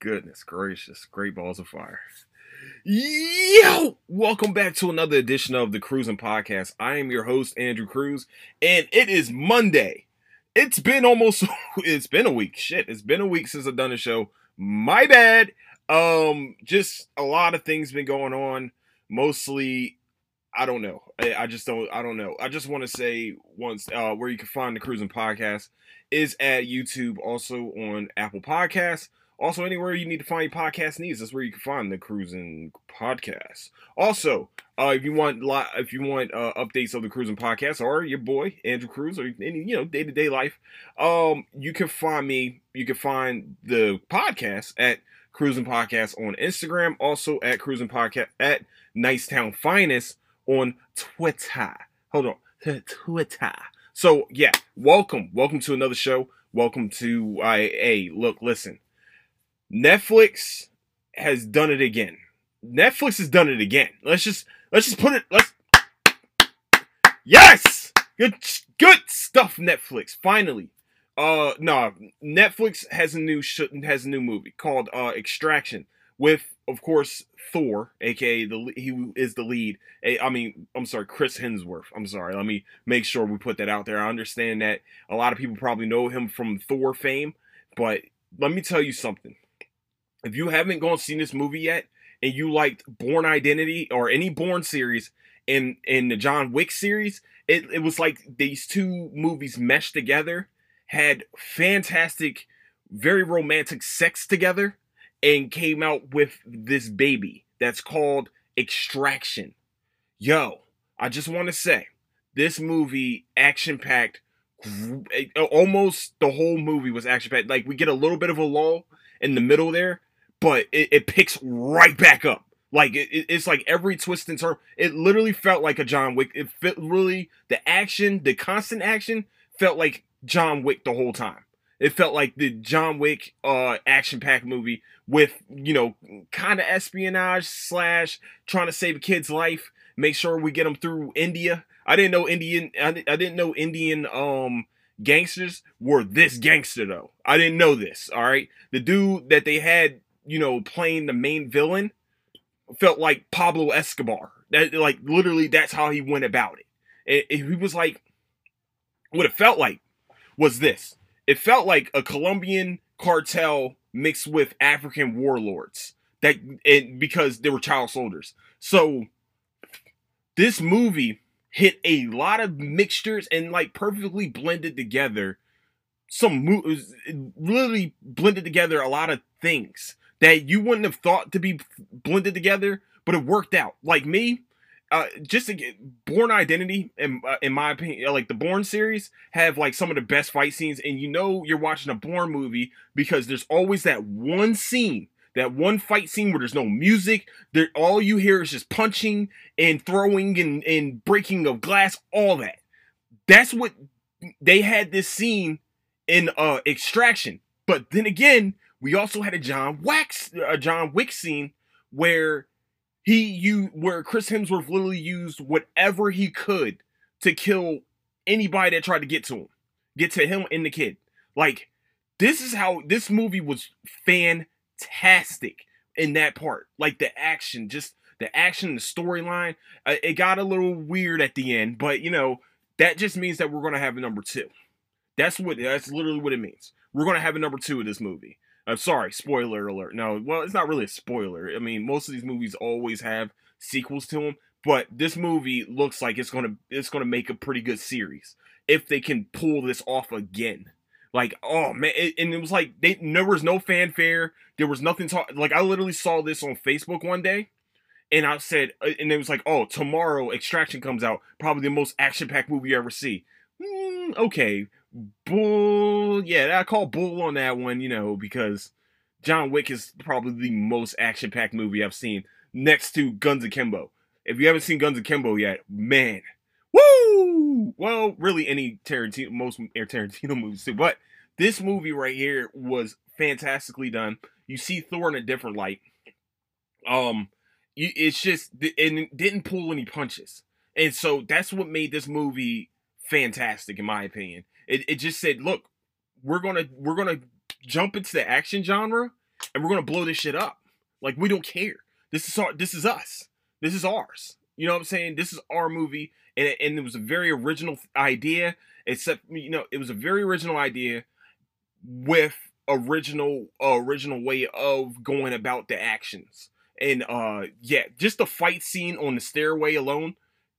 goodness gracious. Great balls of fire. Yo! Welcome back to another edition of the Cruising Podcast. I am your host, Andrew Crews, and it is Monday. It's been almost it's been a week. Shit, it's been a week since I've done a show. My bad. Um, just a lot of things been going on. Mostly I don't know. I, just don't. I don't know. I just want to say once uh, where you can find the Cruising Podcast is at YouTube, also on Apple Podcasts, also anywhere you need to find your podcast needs. That's where you can find the Cruising Podcast. Also, uh, if you want if you want uh, updates of the Cruising Podcast or your boy Andrew Crews or any you know day to day life, um, you can find me. You can find the podcast at Cruising Podcast on Instagram, also at Cruising Podcast at Nicetown Finest on Twitter. Hold on, Twitter. So yeah, welcome, welcome to another show. Welcome to I. Hey, look, listen. Netflix has done it again. Netflix has done it again. Let's just let's just put it. Let's. Yes, good good stuff. Netflix finally. Uh, no, Netflix has a new sh- has a new movie called uh Extraction with of course, Thor, aka the he is the lead. I mean, I'm sorry, Chris Hemsworth. I'm sorry. Let me make sure we put that out there. I understand that a lot of people probably know him from Thor fame, but let me tell you something. If you haven't gone seen this movie yet, and you liked Bourne Identity or any Born series in in the John Wick series, it, it was like these two movies meshed together, had fantastic, very romantic sex together and came out with this baby that's called Extraction. Yo, I just want to say this movie action packed almost the whole movie was action packed like we get a little bit of a lull in the middle there but it, it picks right back up like it, it's like every twist and turn it literally felt like a john wick it felt really the action the constant action felt like john wick the whole time it felt like the John Wick uh, action pack movie with, you know, kind of espionage slash trying to save a kid's life, make sure we get him through India. I didn't know Indian I, I didn't know Indian um gangsters were this gangster though. I didn't know this, all right? The dude that they had, you know, playing the main villain felt like Pablo Escobar. That like literally that's how he went about it. it he was like what it felt like was this it felt like a Colombian cartel mixed with African warlords that and because they were child soldiers. So this movie hit a lot of mixtures and like perfectly blended together some mo- literally blended together a lot of things that you wouldn't have thought to be blended together, but it worked out. Like me, uh, just to get Bourne Identity, in, uh, in my opinion, like the Bourne series, have like some of the best fight scenes, and you know you're watching a Bourne movie because there's always that one scene, that one fight scene where there's no music, there all you hear is just punching and throwing and, and breaking of glass, all that. That's what they had this scene in uh Extraction, but then again, we also had a John Wax, a John Wick scene where he you where Chris Hemsworth literally used whatever he could to kill anybody that tried to get to him, get to him and the kid. Like this is how this movie was fantastic in that part. Like the action, just the action, the storyline. Uh, it got a little weird at the end, but you know that just means that we're gonna have a number two. That's what that's literally what it means. We're gonna have a number two of this movie. I'm sorry, spoiler alert. No, well, it's not really a spoiler. I mean, most of these movies always have sequels to them, but this movie looks like it's gonna it's gonna make a pretty good series if they can pull this off again. Like, oh man, it, and it was like they there was no fanfare. There was nothing talk. Like, I literally saw this on Facebook one day, and I said, uh, and it was like, oh, tomorrow Extraction comes out, probably the most action packed movie you ever see. Mm, okay, bull. Yeah, I call bull on that one, you know, because John Wick is probably the most action packed movie I've seen next to Guns Akimbo. If you haven't seen Guns Akimbo yet, man, woo! Well, really any Tarantino, most Tarantino movies too, but this movie right here was fantastically done. You see Thor in a different light. Um, it's just it didn't pull any punches, and so that's what made this movie fantastic in my opinion. It, it just said, look, we're gonna we're gonna jump into the action genre and we're gonna blow this shit up. Like we don't care. This is our, this is us. This is ours. You know what I'm saying? This is our movie, and it, and it was a very original idea. Except you know, it was a very original idea with original uh, original way of going about the actions. And uh yeah, just the fight scene on the stairway alone,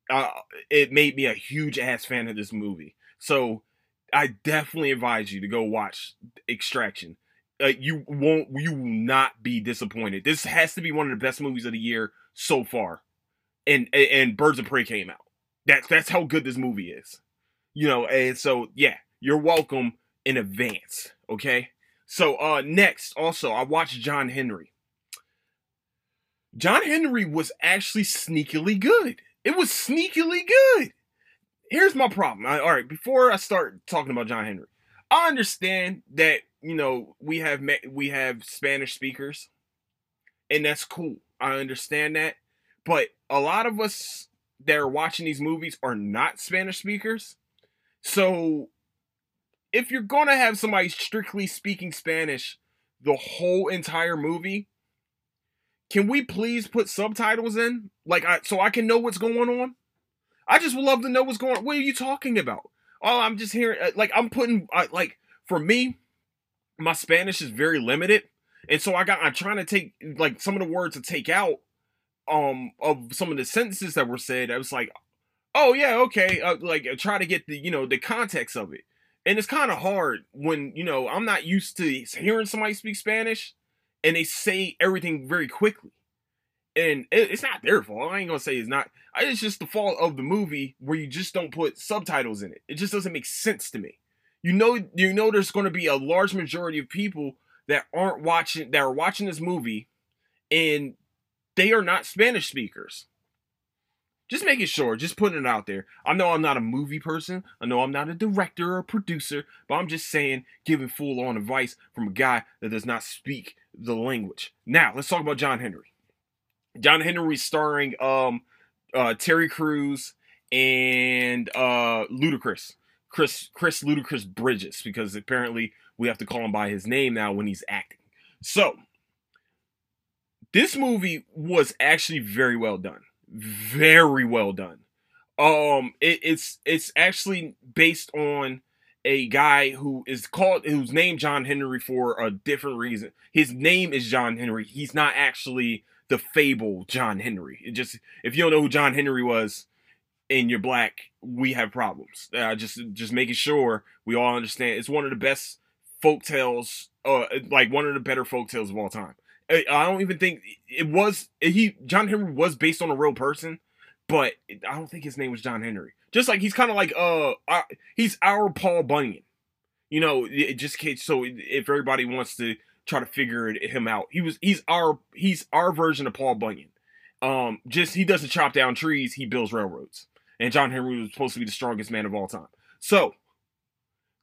uh it made me a huge ass fan of this movie. So I definitely advise you to go watch Extraction. Uh, you won't you will not be disappointed. This has to be one of the best movies of the year so far. And and Birds of Prey came out. That's that's how good this movie is. You know, and so yeah, you're welcome in advance, okay? So uh next, also I watched John Henry. John Henry was actually sneakily good. It was sneakily good. Here's my problem. I, all right, before I start talking about John Henry, I understand that you know we have we have Spanish speakers, and that's cool. I understand that, but a lot of us that are watching these movies are not Spanish speakers. So if you're gonna have somebody strictly speaking Spanish the whole entire movie, can we please put subtitles in? Like, I, so I can know what's going on. I just would love to know what's going on. What are you talking about? Oh, I'm just hearing. Uh, like, I'm putting. like, for me, my Spanish is very limited, and so I got. I'm trying to take like some of the words to take out. Um, of some of the sentences that were said, I was like, oh yeah, okay. Uh, like, try to get the you know the context of it and it's kind of hard when you know I'm not used to hearing somebody speak Spanish and they say everything very quickly. And it's not their fault. I ain't gonna say it's not. It's just the fault of the movie where you just don't put subtitles in it. It just doesn't make sense to me. You know, you know, there's going to be a large majority of people that aren't watching that are watching this movie, and they are not Spanish speakers. Just making sure, just putting it out there. I know I'm not a movie person. I know I'm not a director or producer, but I'm just saying, giving full on advice from a guy that does not speak the language. Now, let's talk about John Henry. John Henry starring um, uh, Terry Crews and uh, Ludacris. Chris Chris Ludacris Bridges, because apparently we have to call him by his name now when he's acting. So, this movie was actually very well done very well done. Um, it, it's it's actually based on a guy who is called who's named John Henry for a different reason. His name is John Henry. He's not actually the fable John Henry. It just if you don't know who John Henry was and you're black, we have problems. Uh, just just making sure we all understand. It's one of the best folk tales, uh, like one of the better folk tales of all time. I don't even think it was he. John Henry was based on a real person, but I don't think his name was John Henry. Just like he's kind of like uh, uh, he's our Paul Bunyan. You know, it just so if everybody wants to try to figure him out, he was he's our he's our version of Paul Bunyan. Um, just he doesn't chop down trees, he builds railroads. And John Henry was supposed to be the strongest man of all time. So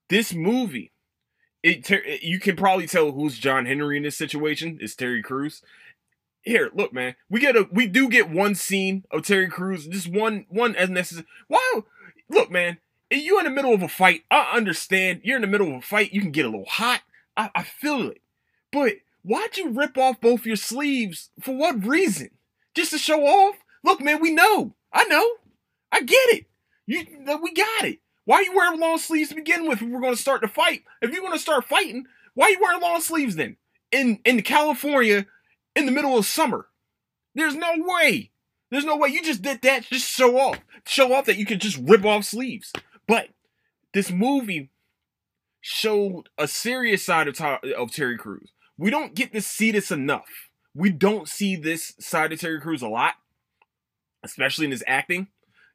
this movie it, you can probably tell who's John Henry in this situation is Terry Crews. Here, look, man, we get a we do get one scene of Terry Crews, just one one as necessary. Wow, look, man, you in the middle of a fight. I understand you're in the middle of a fight. You can get a little hot. I, I feel it, but why'd you rip off both your sleeves? For what reason? Just to show off? Look, man, we know. I know. I get it. You, we got it. Why are you wearing long sleeves to begin with if we're going to start the fight? If you're going to start fighting, why are you wearing long sleeves then? In in California, in the middle of summer. There's no way. There's no way. You just did that just show off. Show off that you could just rip off sleeves. But this movie showed a serious side of, of Terry Crews. We don't get to see this enough. We don't see this side of Terry Crews a lot, especially in his acting.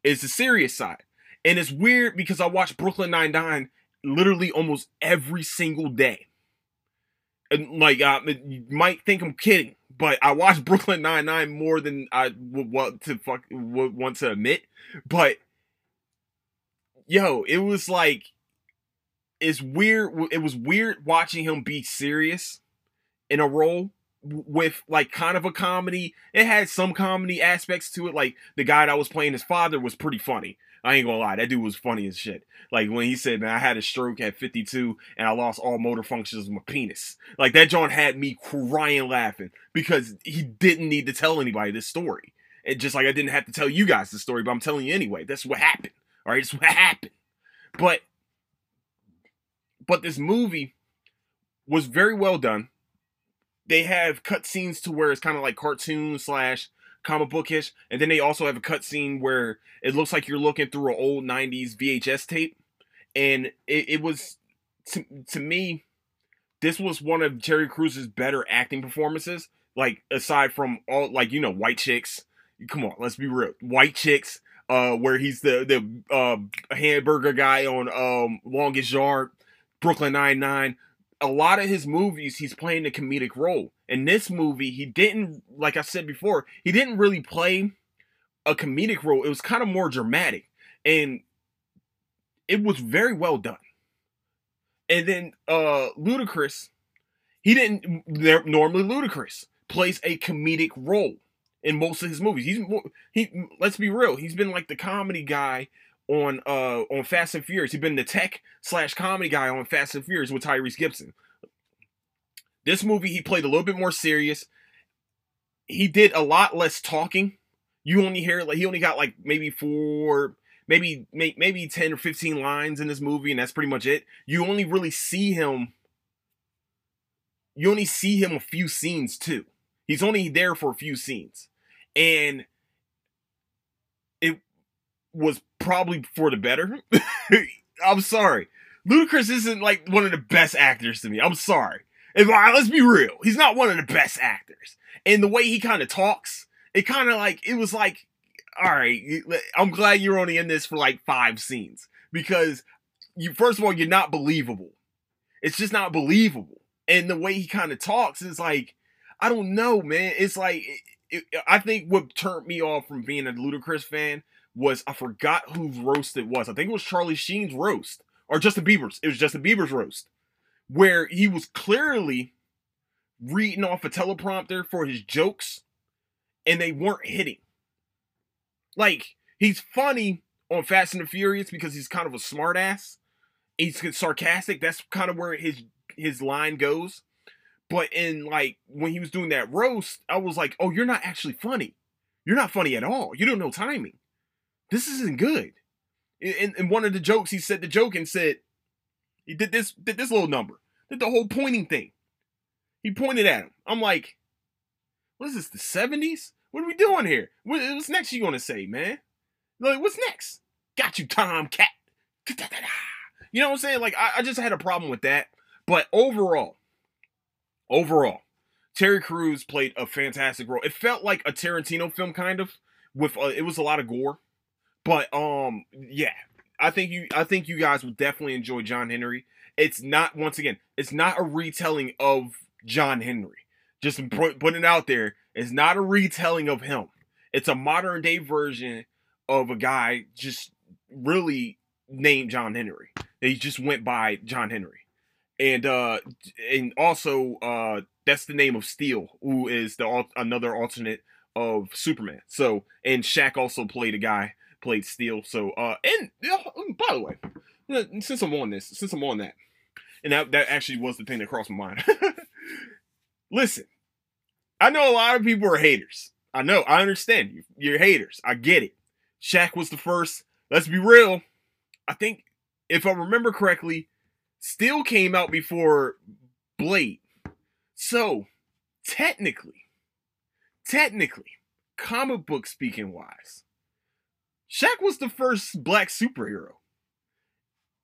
It's the serious side. And it's weird because I watch Brooklyn Nine Nine literally almost every single day. And like, uh, you might think I'm kidding, but I watch Brooklyn Nine Nine more than I would want to fuck would want to admit. But yo, it was like it's weird. It was weird watching him be serious in a role with like kind of a comedy. It had some comedy aspects to it. Like the guy that was playing his father was pretty funny. I ain't gonna lie, that dude was funny as shit. Like when he said, "Man, I had a stroke at 52 and I lost all motor functions of my penis." Like that John had me crying laughing because he didn't need to tell anybody this story. It just like I didn't have to tell you guys the story, but I'm telling you anyway. That's what happened. All right, it's what happened. But but this movie was very well done. They have cutscenes to where it's kind of like cartoon slash comic bookish, and then they also have a cutscene where it looks like you're looking through an old '90s VHS tape, and it, it was to, to me, this was one of Terry Crews's better acting performances. Like aside from all, like you know, White Chicks. Come on, let's be real. White Chicks, uh, where he's the the uh, hamburger guy on um Longest Yard, Brooklyn Nine Nine. A lot of his movies, he's playing a comedic role. In this movie, he didn't, like I said before, he didn't really play a comedic role. It was kind of more dramatic, and it was very well done. And then uh Ludacris, he didn't normally Ludacris plays a comedic role in most of his movies. He's he let's be real, he's been like the comedy guy on uh on Fast and Furious. He's been the tech slash comedy guy on Fast and Furious with Tyrese Gibson. This movie he played a little bit more serious. He did a lot less talking. You only hear like he only got like maybe four, maybe maybe ten or fifteen lines in this movie, and that's pretty much it. You only really see him. You only see him a few scenes too. He's only there for a few scenes, and was probably for the better. I'm sorry. Ludacris isn't like one of the best actors to me. I'm sorry. And let's be real, he's not one of the best actors. And the way he kind of talks, it kind of like it was like, all right, I'm glad you're only in this for like five scenes because you first of all you're not believable. It's just not believable. And the way he kind of talks is like, I don't know, man. It's like it, it, I think what turned me off from being a Ludacris fan was I forgot whose roast it was. I think it was Charlie Sheen's roast or Justin Bieber's. It was Justin Bieber's roast where he was clearly reading off a teleprompter for his jokes and they weren't hitting. Like, he's funny on Fast and the Furious because he's kind of a smartass. He's sarcastic. That's kind of where his his line goes. But in like when he was doing that roast, I was like, "Oh, you're not actually funny. You're not funny at all. You don't know timing. This isn't good." And, in one of the jokes, he said the joke and said, he did this did this little number. Did the whole pointing thing. He pointed at him. I'm like, what is this, the 70s? What are we doing here? what's next you gonna say, man? Like, what's next? Got you, Tom Cat. You know what I'm saying? Like, I, I just had a problem with that. But overall, overall, Terry Crews played a fantastic role. It felt like a Tarantino film, kind of. With uh, it was a lot of gore, but um, yeah, I think you I think you guys will definitely enjoy John Henry. It's not once again, it's not a retelling of John Henry. Just putting it out there, it's not a retelling of him. It's a modern day version of a guy just really named John Henry. He just went by John Henry. And uh and also uh that's the name of Steel, who is the another alternate of Superman. So and Shaq also played a guy played Steel. So uh and by the way, since I'm on this, since I'm on that, and that, that actually was the thing that crossed my mind. Listen, I know a lot of people are haters. I know, I understand you. You're haters. I get it. Shaq was the first. Let's be real. I think, if I remember correctly, Steel came out before Blade. So, technically, technically, comic book speaking wise, Shaq was the first black superhero.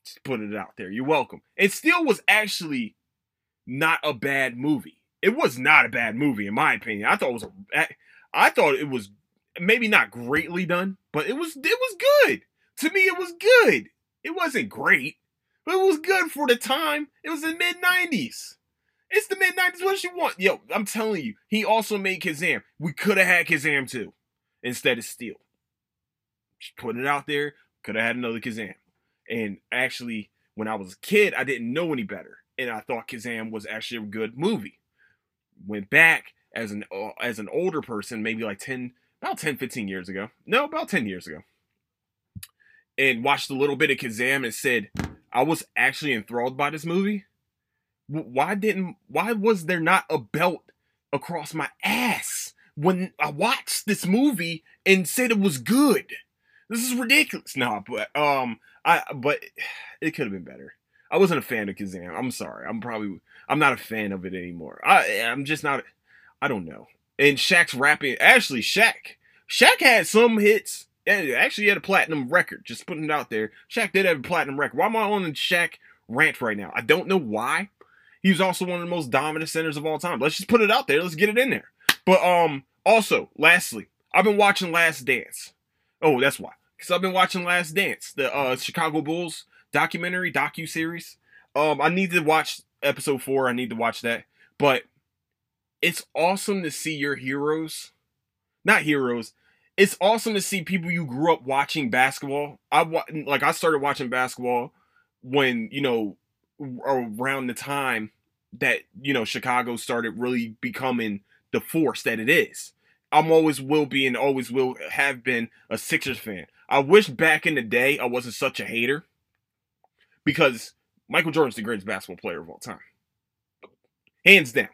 Just putting it out there. You're welcome. It still was actually not a bad movie. It was not a bad movie, in my opinion. I thought it was a, I thought it was maybe not greatly done, but it was it was good. To me, it was good. It wasn't great, but it was good for the time. It was the mid '90s. It's the mid '90s. What you want? Yo, I'm telling you, he also made Kazam. We could have had Kazam too, instead of Steel. Just putting it out there. Could have had another Kazam. And actually, when I was a kid, I didn't know any better. And I thought Kazam was actually a good movie. went back as an uh, as an older person, maybe like 10 about 10 15 years ago. No, about 10 years ago. And watched a little bit of Kazam and said, I was actually enthralled by this movie. Why didn't why was there not a belt across my ass when I watched this movie and said it was good? This is ridiculous. No, but um I but it could have been better. I wasn't a fan of Kazam. I'm sorry. I'm probably I'm not a fan of it anymore. I I'm just not I don't know. And Shaq's rapping actually Shaq. Shaq had some hits. And actually he had a platinum record. Just putting it out there. Shaq did have a platinum record. Why am I on the Shaq rant right now? I don't know why. He was also one of the most dominant centers of all time. Let's just put it out there. Let's get it in there. But um also, lastly, I've been watching Last Dance. Oh, that's why. Because I've been watching Last Dance, the uh Chicago Bulls documentary, docu series. Um, I need to watch episode four. I need to watch that. But it's awesome to see your heroes, not heroes. It's awesome to see people you grew up watching basketball. I like I started watching basketball when you know around the time that you know Chicago started really becoming the force that it is. I'm always will be and always will have been a Sixers fan. I wish back in the day I wasn't such a hater because Michael Jordan's the greatest basketball player of all time. Hands down.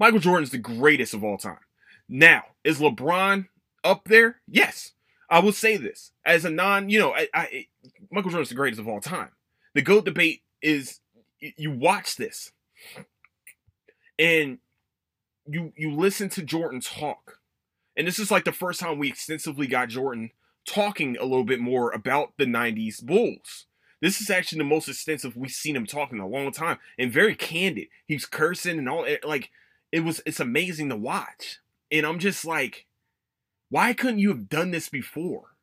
Michael Jordan's the greatest of all time. Now, is LeBron up there? Yes. I will say this as a non, you know, I, I Michael Jordan's the greatest of all time. The GOAT debate is you watch this and you you listen to Jordan talk. And this is like the first time we extensively got Jordan talking a little bit more about the 90s Bulls. This is actually the most extensive we've seen him talk in a long time and very candid. He's cursing and all it, like it was it's amazing to watch. And I'm just like, why couldn't you have done this before?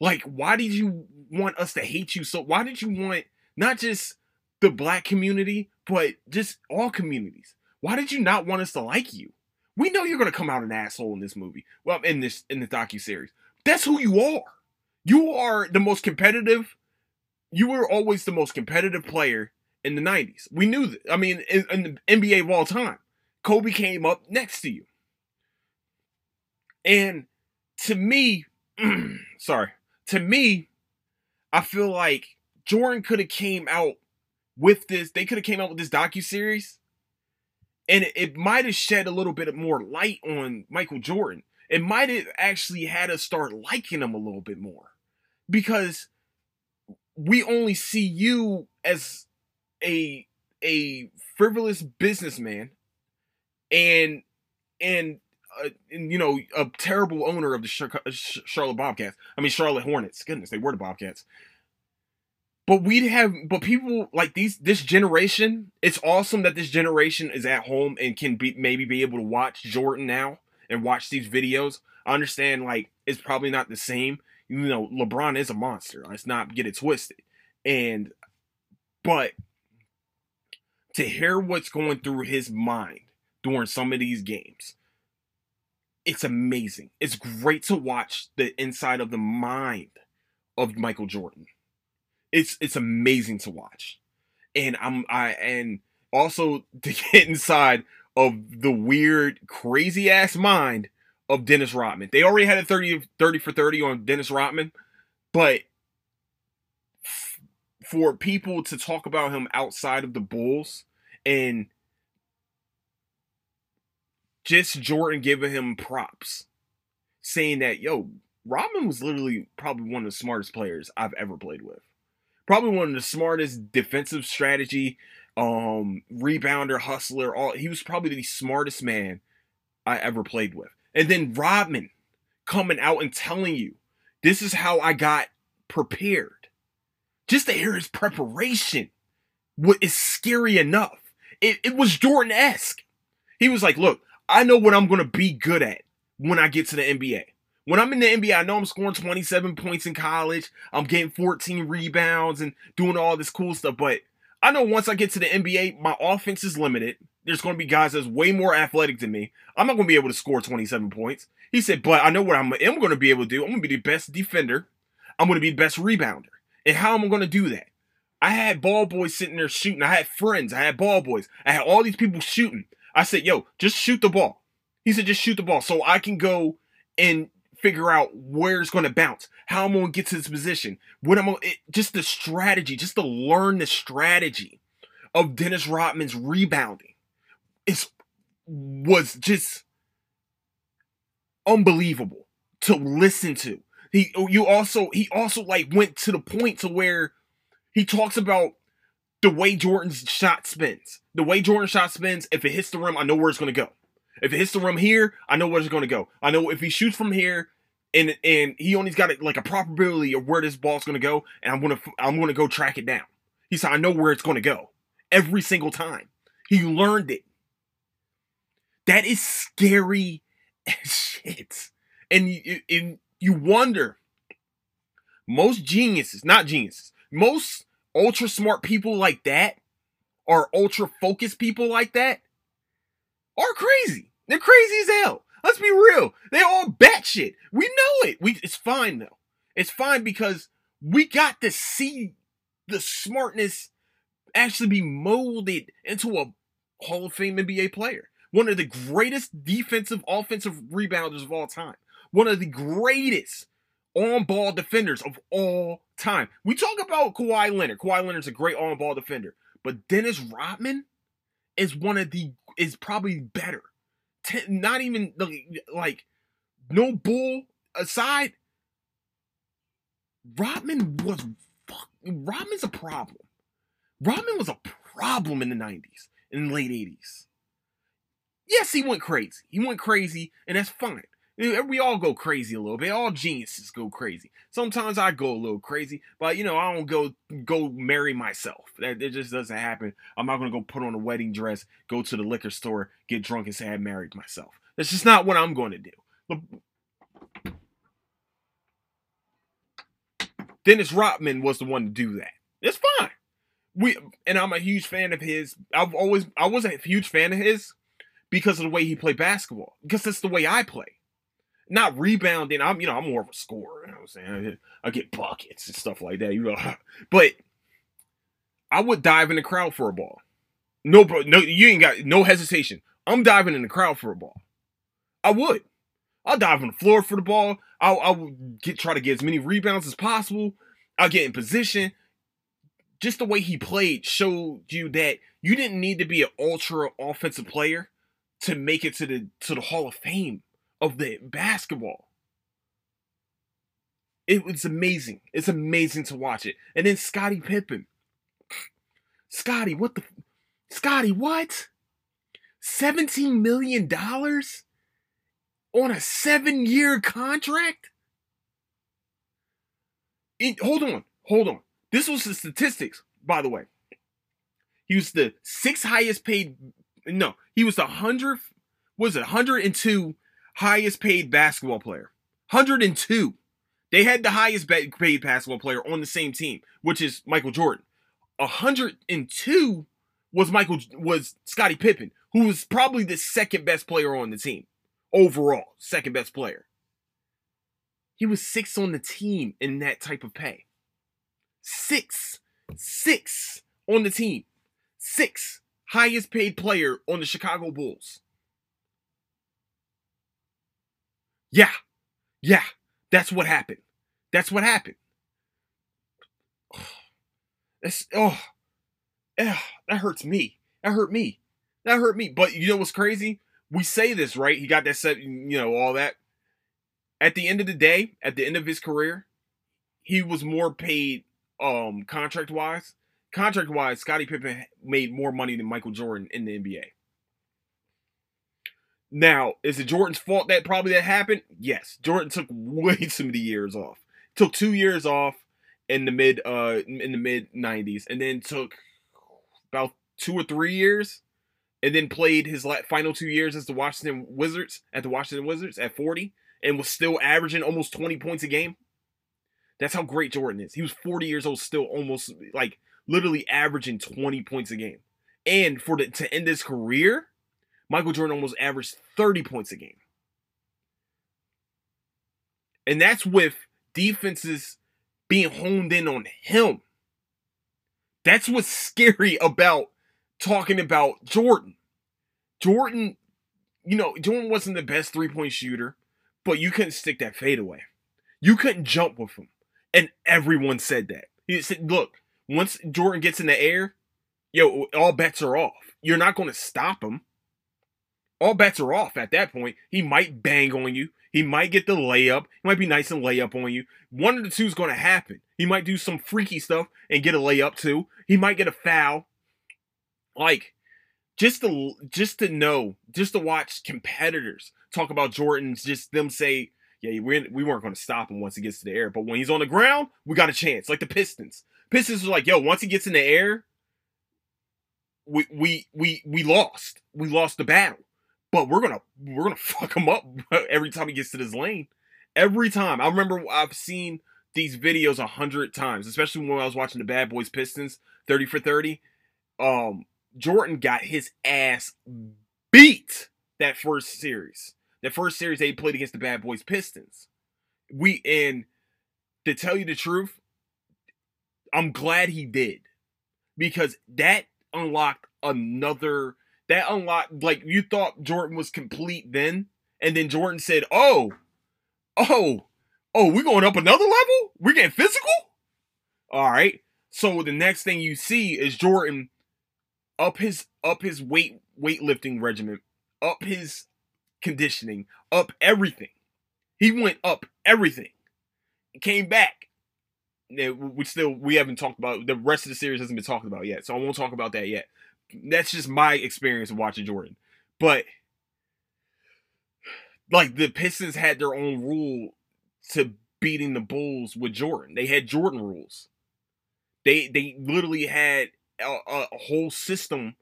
Like, why did you want us to hate you so why did you want not just the black community, but just all communities? Why did you not want us to like you? We know you're gonna come out an asshole in this movie. Well, in this in the docu series. That's who you are. You are the most competitive you were always the most competitive player in the 90s. We knew that. I mean, in, in, the NBA of all time, Kobe came up next to you. And to me, sorry, to me, I feel like Jordan could have came out with this. They could have came out with this docu series, and it, it might have shed a little bit more light on Michael Jordan. It might have actually had us start liking him a little bit more because we only see you as a a frivolous businessman and and, uh, and you know a terrible owner of the Charlotte Bobcats. I mean Charlotte Hornets. Goodness, they were the Bobcats. But we'd have but people like these this generation, it's awesome that this generation is at home and can be maybe be able to watch Jordan now and watch these videos. Understand like it's probably not the same you know, LeBron is a monster. Let's not get it twisted. And but to hear what's going through his mind during some of these games, it's amazing. It's great to watch the inside of the mind of Michael Jordan. It's it's amazing to watch. And I'm I and also to get inside of the weird, crazy ass mind of Dennis Rodman. They already had a 30, 30 for 30 on Dennis Rodman, but f- for people to talk about him outside of the Bulls and just Jordan giving him props, saying that, yo, Rodman was literally probably one of the smartest players I've ever played with. Probably one of the smartest defensive strategy, um, rebounder, hustler. All he was probably the smartest man I ever played with. And then Rodman coming out and telling you, this is how I got prepared. Just to hear his preparation is scary enough. It, it was Jordan esque. He was like, look, I know what I'm going to be good at when I get to the NBA. When I'm in the NBA, I know I'm scoring 27 points in college. I'm getting 14 rebounds and doing all this cool stuff. But I know once I get to the NBA, my offense is limited there's going to be guys that's way more athletic than me. I'm not going to be able to score 27 points. He said, but I know what I'm, going to be able to do. I'm going to be the best defender. I'm going to be the best rebounder. And how am I going to do that? I had ball boys sitting there shooting. I had friends. I had ball boys. I had all these people shooting. I said, yo, just shoot the ball. He said, just shoot the ball so I can go and figure out where it's going to bounce, how I'm going to get to this position, what I'm going to, just the strategy, just to learn the strategy of Dennis Rodman's rebounding is was just unbelievable to listen to. He you also he also like went to the point to where he talks about the way Jordan's shot spins. The way Jordan's shot spins, if it hits the rim, I know where it's gonna go. If it hits the rim here, I know where it's gonna go. I know if he shoots from here and and he only's got like a probability of where this ball's gonna go, and I'm gonna I'm gonna go track it down. He said, I know where it's gonna go every single time. He learned it. That is scary shit. And you, and you wonder, most geniuses, not geniuses, most ultra smart people like that, or ultra focused people like that, are crazy. They're crazy as hell. Let's be real. They're all batshit. We know it. We it's fine though. It's fine because we got to see the smartness actually be molded into a Hall of Fame NBA player. One of the greatest defensive, offensive rebounders of all time. One of the greatest on ball defenders of all time. We talk about Kawhi Leonard. Kawhi Leonard's a great on ball defender. But Dennis Rodman is one of the, is probably better. Not even like, no bull aside. Rodman was fuck. Rodman's a problem. Rodman was a problem in the 90s, in the late 80s. Yes, he went crazy. He went crazy, and that's fine. We all go crazy a little bit. All geniuses go crazy. Sometimes I go a little crazy, but you know I don't go go marry myself. That it just doesn't happen. I'm not gonna go put on a wedding dress, go to the liquor store, get drunk, and say I married myself. That's just not what I'm going to do. Dennis Rodman was the one to do that. It's fine. We and I'm a huge fan of his. I've always I was a huge fan of his because of the way he played basketball. Because that's the way I play. Not rebounding. I'm, you know, I'm more of a scorer. You know I'm saying? I get buckets and stuff like that. You know, but I would dive in the crowd for a ball. No, bro, no, you ain't got no hesitation. I'm diving in the crowd for a ball. I would. I'll dive on the floor for the ball. I'll, I would get try to get as many rebounds as possible. I'll get in position. Just the way he played showed you that you didn't need to be an ultra offensive player to make it to the to the Hall of Fame of the basketball. It was amazing. It's amazing to watch it. And then Scottie Pippen. Scottie, what the Scottie, what? 17 million dollars on a 7-year contract? It, hold on. Hold on. This was the statistics, by the way. He was the sixth highest paid no, he was the hundredth. Was it 102 highest paid basketball player? 102. They had the highest paid basketball player on the same team, which is Michael Jordan. 102 was Michael was Scottie Pippen, who was probably the second best player on the team overall, second best player. He was sixth on the team in that type of pay. Six, six on the team, six highest paid player on the Chicago Bulls. Yeah, yeah, that's what happened. That's what happened. Oh, that's oh, yeah, that hurts me. That hurt me. That hurt me. But you know what's crazy? We say this right. He got that set, you know, all that. At the end of the day, at the end of his career, he was more paid um contract wise contract wise, Scottie Pippen made more money than Michael Jordan in the NBA. Now, is it Jordan's fault that probably that happened? Yes. Jordan took way too many years off. Took two years off in the mid uh in the mid 90s and then took about two or three years and then played his final two years as the Washington Wizards at the Washington Wizards at 40 and was still averaging almost 20 points a game. That's how great Jordan is. He was 40 years old, still almost like literally averaging 20 points a game. And for the, to end his career, Michael Jordan almost averaged 30 points a game. And that's with defenses being honed in on him. That's what's scary about talking about Jordan. Jordan, you know, Jordan wasn't the best three point shooter, but you couldn't stick that fadeaway. You couldn't jump with him. And everyone said that. He said, look, once Jordan gets in the air, yo, all bets are off. You're not going to stop him. All bets are off at that point. He might bang on you. He might get the layup. He might be nice and lay up on you. One of the two is going to happen. He might do some freaky stuff and get a layup too. He might get a foul. Like, just to just to know, just to watch competitors talk about Jordan's, just them say, yeah, we we weren't going to stop him once he gets to the air, but when he's on the ground, we got a chance. Like the Pistons, Pistons are like, yo, once he gets in the air, we we we we lost. We lost the battle, but we're gonna we're gonna fuck him up every time he gets to this lane. Every time, I remember I've seen these videos a hundred times, especially when I was watching the Bad Boys Pistons, thirty for thirty. Um, Jordan got his ass beat that first series. That first series they played against the Bad Boys Pistons. We and to tell you the truth, I'm glad he did because that unlocked another. That unlocked like you thought Jordan was complete then, and then Jordan said, "Oh, oh, oh, we're going up another level. We're getting physical." All right. So the next thing you see is Jordan up his up his weight weightlifting regimen, up his conditioning, up everything. He went up everything. Came back. We still we haven't talked about the rest of the series hasn't been talked about yet, so I won't talk about that yet. That's just my experience of watching Jordan. But like the Pistons had their own rule to beating the Bulls with Jordan. They had Jordan rules. They they literally had a, a whole system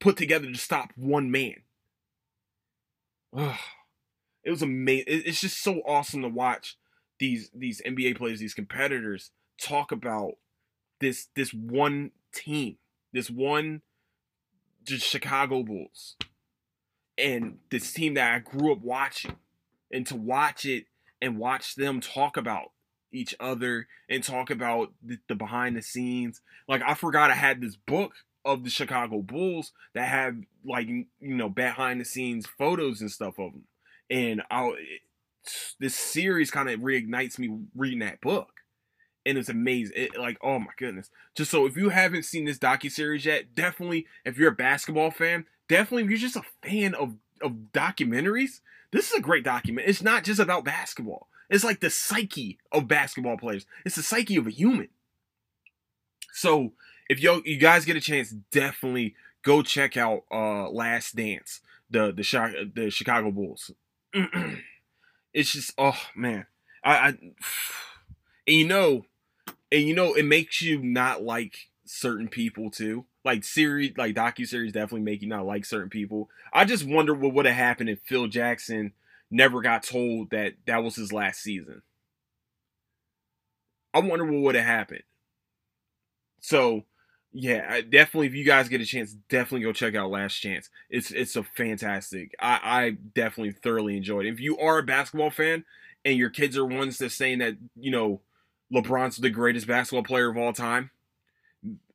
put together to stop one man. it was amazing. It's just so awesome to watch these these NBA players, these competitors talk about this this one team, this one just Chicago Bulls, and this team that I grew up watching, and to watch it and watch them talk about each other and talk about the, the behind the scenes. Like I forgot I had this book of the Chicago Bulls that have like you know behind the scenes photos and stuff of them, and I this series kind of reignites me reading that book, and it's amazing. It, like oh my goodness! Just so if you haven't seen this docu series yet, definitely if you're a basketball fan, definitely if you're just a fan of of documentaries, this is a great document. It's not just about basketball. It's like the psyche of basketball players. It's the psyche of a human. So if yo you guys get a chance, definitely go check out uh Last Dance, the the the Chicago Bulls. it's just oh man, I, I and you know, and you know it makes you not like certain people too. Like series, like docu series, definitely make you not like certain people. I just wonder what would have happened if Phil Jackson never got told that that was his last season. I wonder what would have happened. So, yeah, definitely. If you guys get a chance, definitely go check out Last Chance. It's it's a fantastic. I, I definitely thoroughly enjoyed it. If you are a basketball fan and your kids are ones that saying that you know LeBron's the greatest basketball player of all time,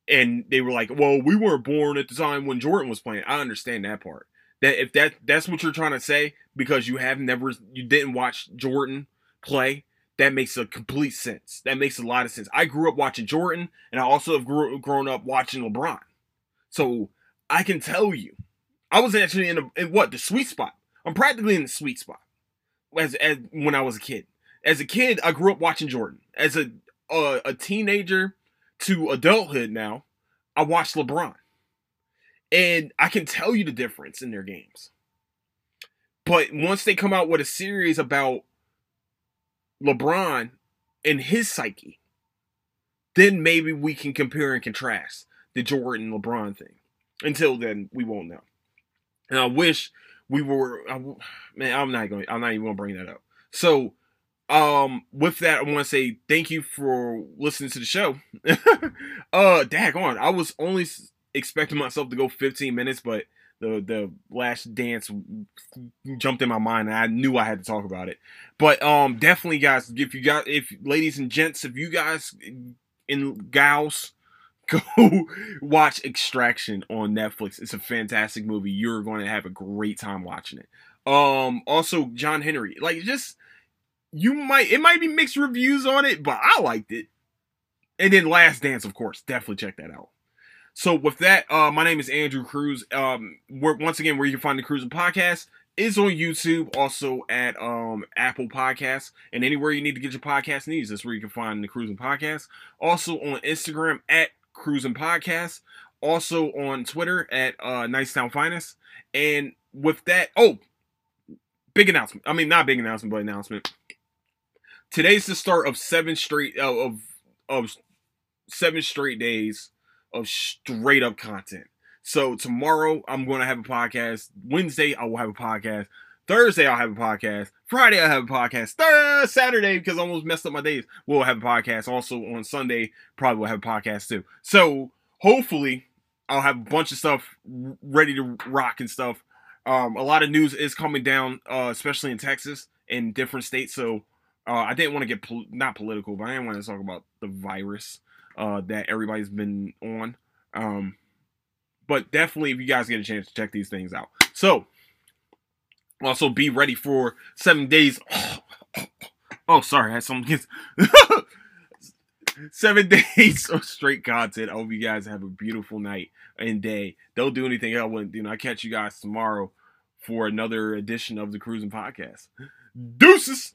and they were like, "Well, we weren't born at the time when Jordan was playing." I understand that part. That if that that's what you're trying to say because you have never you didn't watch Jordan play, that makes a complete sense. That makes a lot of sense. I grew up watching Jordan, and I also have grew, grown up watching LeBron. So I can tell you, I was actually in, a, in what the sweet spot. I'm practically in the sweet spot as, as when I was a kid. As a kid, I grew up watching Jordan. As a a, teenager to adulthood now, I watch LeBron. And I can tell you the difference in their games. But once they come out with a series about LeBron and his psyche, then maybe we can compare and contrast the Jordan LeBron thing. Until then, we won't know. And I wish we were. I, man, I'm not going. I'm not even going to bring that up. So, um, with that, I want to say thank you for listening to the show. uh, dag on. I was only expecting myself to go 15 minutes, but the the last dance jumped in my mind and I knew I had to talk about it. But um definitely guys, if you got if ladies and gents, if you guys in gals go watch Extraction on Netflix. It's a fantastic movie. You're going to have a great time watching it. Um, also John Henry, like just you might it might be mixed reviews on it, but I liked it. And then Last Dance, of course, definitely check that out. So with that, uh, my name is Andrew Crews. Um, once again, where you can find the Cruising Podcast is on YouTube, also at um Apple Podcasts, and anywhere you need to get your podcast needs. That's where you can find the Cruising Podcast. Also on Instagram at Cruising Podcast. Also on Twitter at uh Nicetown Finest. And with that, oh, big announcement. I mean, not big announcement, but announcement. Today's the start of seven straight uh, of of seven straight days of straight up content. So tomorrow I'm going to have a podcast. Wednesday I will have a podcast. Thursday I'll have a podcast. Friday I'll have a podcast. Thursday, Saturday because I almost messed up my days. We'll have a podcast. Also on Sunday probably will have a podcast too. So hopefully I'll have a bunch of stuff ready to rock and stuff. Um, a lot of news is coming down, uh, especially in Texas and different states. So uh, I didn't want to get pol- not political, but I didn't want to talk about the virus uh, that everybody's been on. Um, but definitely, if you guys get a chance to check these things out. So, also be ready for seven days. Oh, sorry, I had some seven days of straight content. I hope you guys have a beautiful night and day. Don't do anything else. You know, I catch you guys tomorrow for another edition of the Cruising Podcast. Deuces.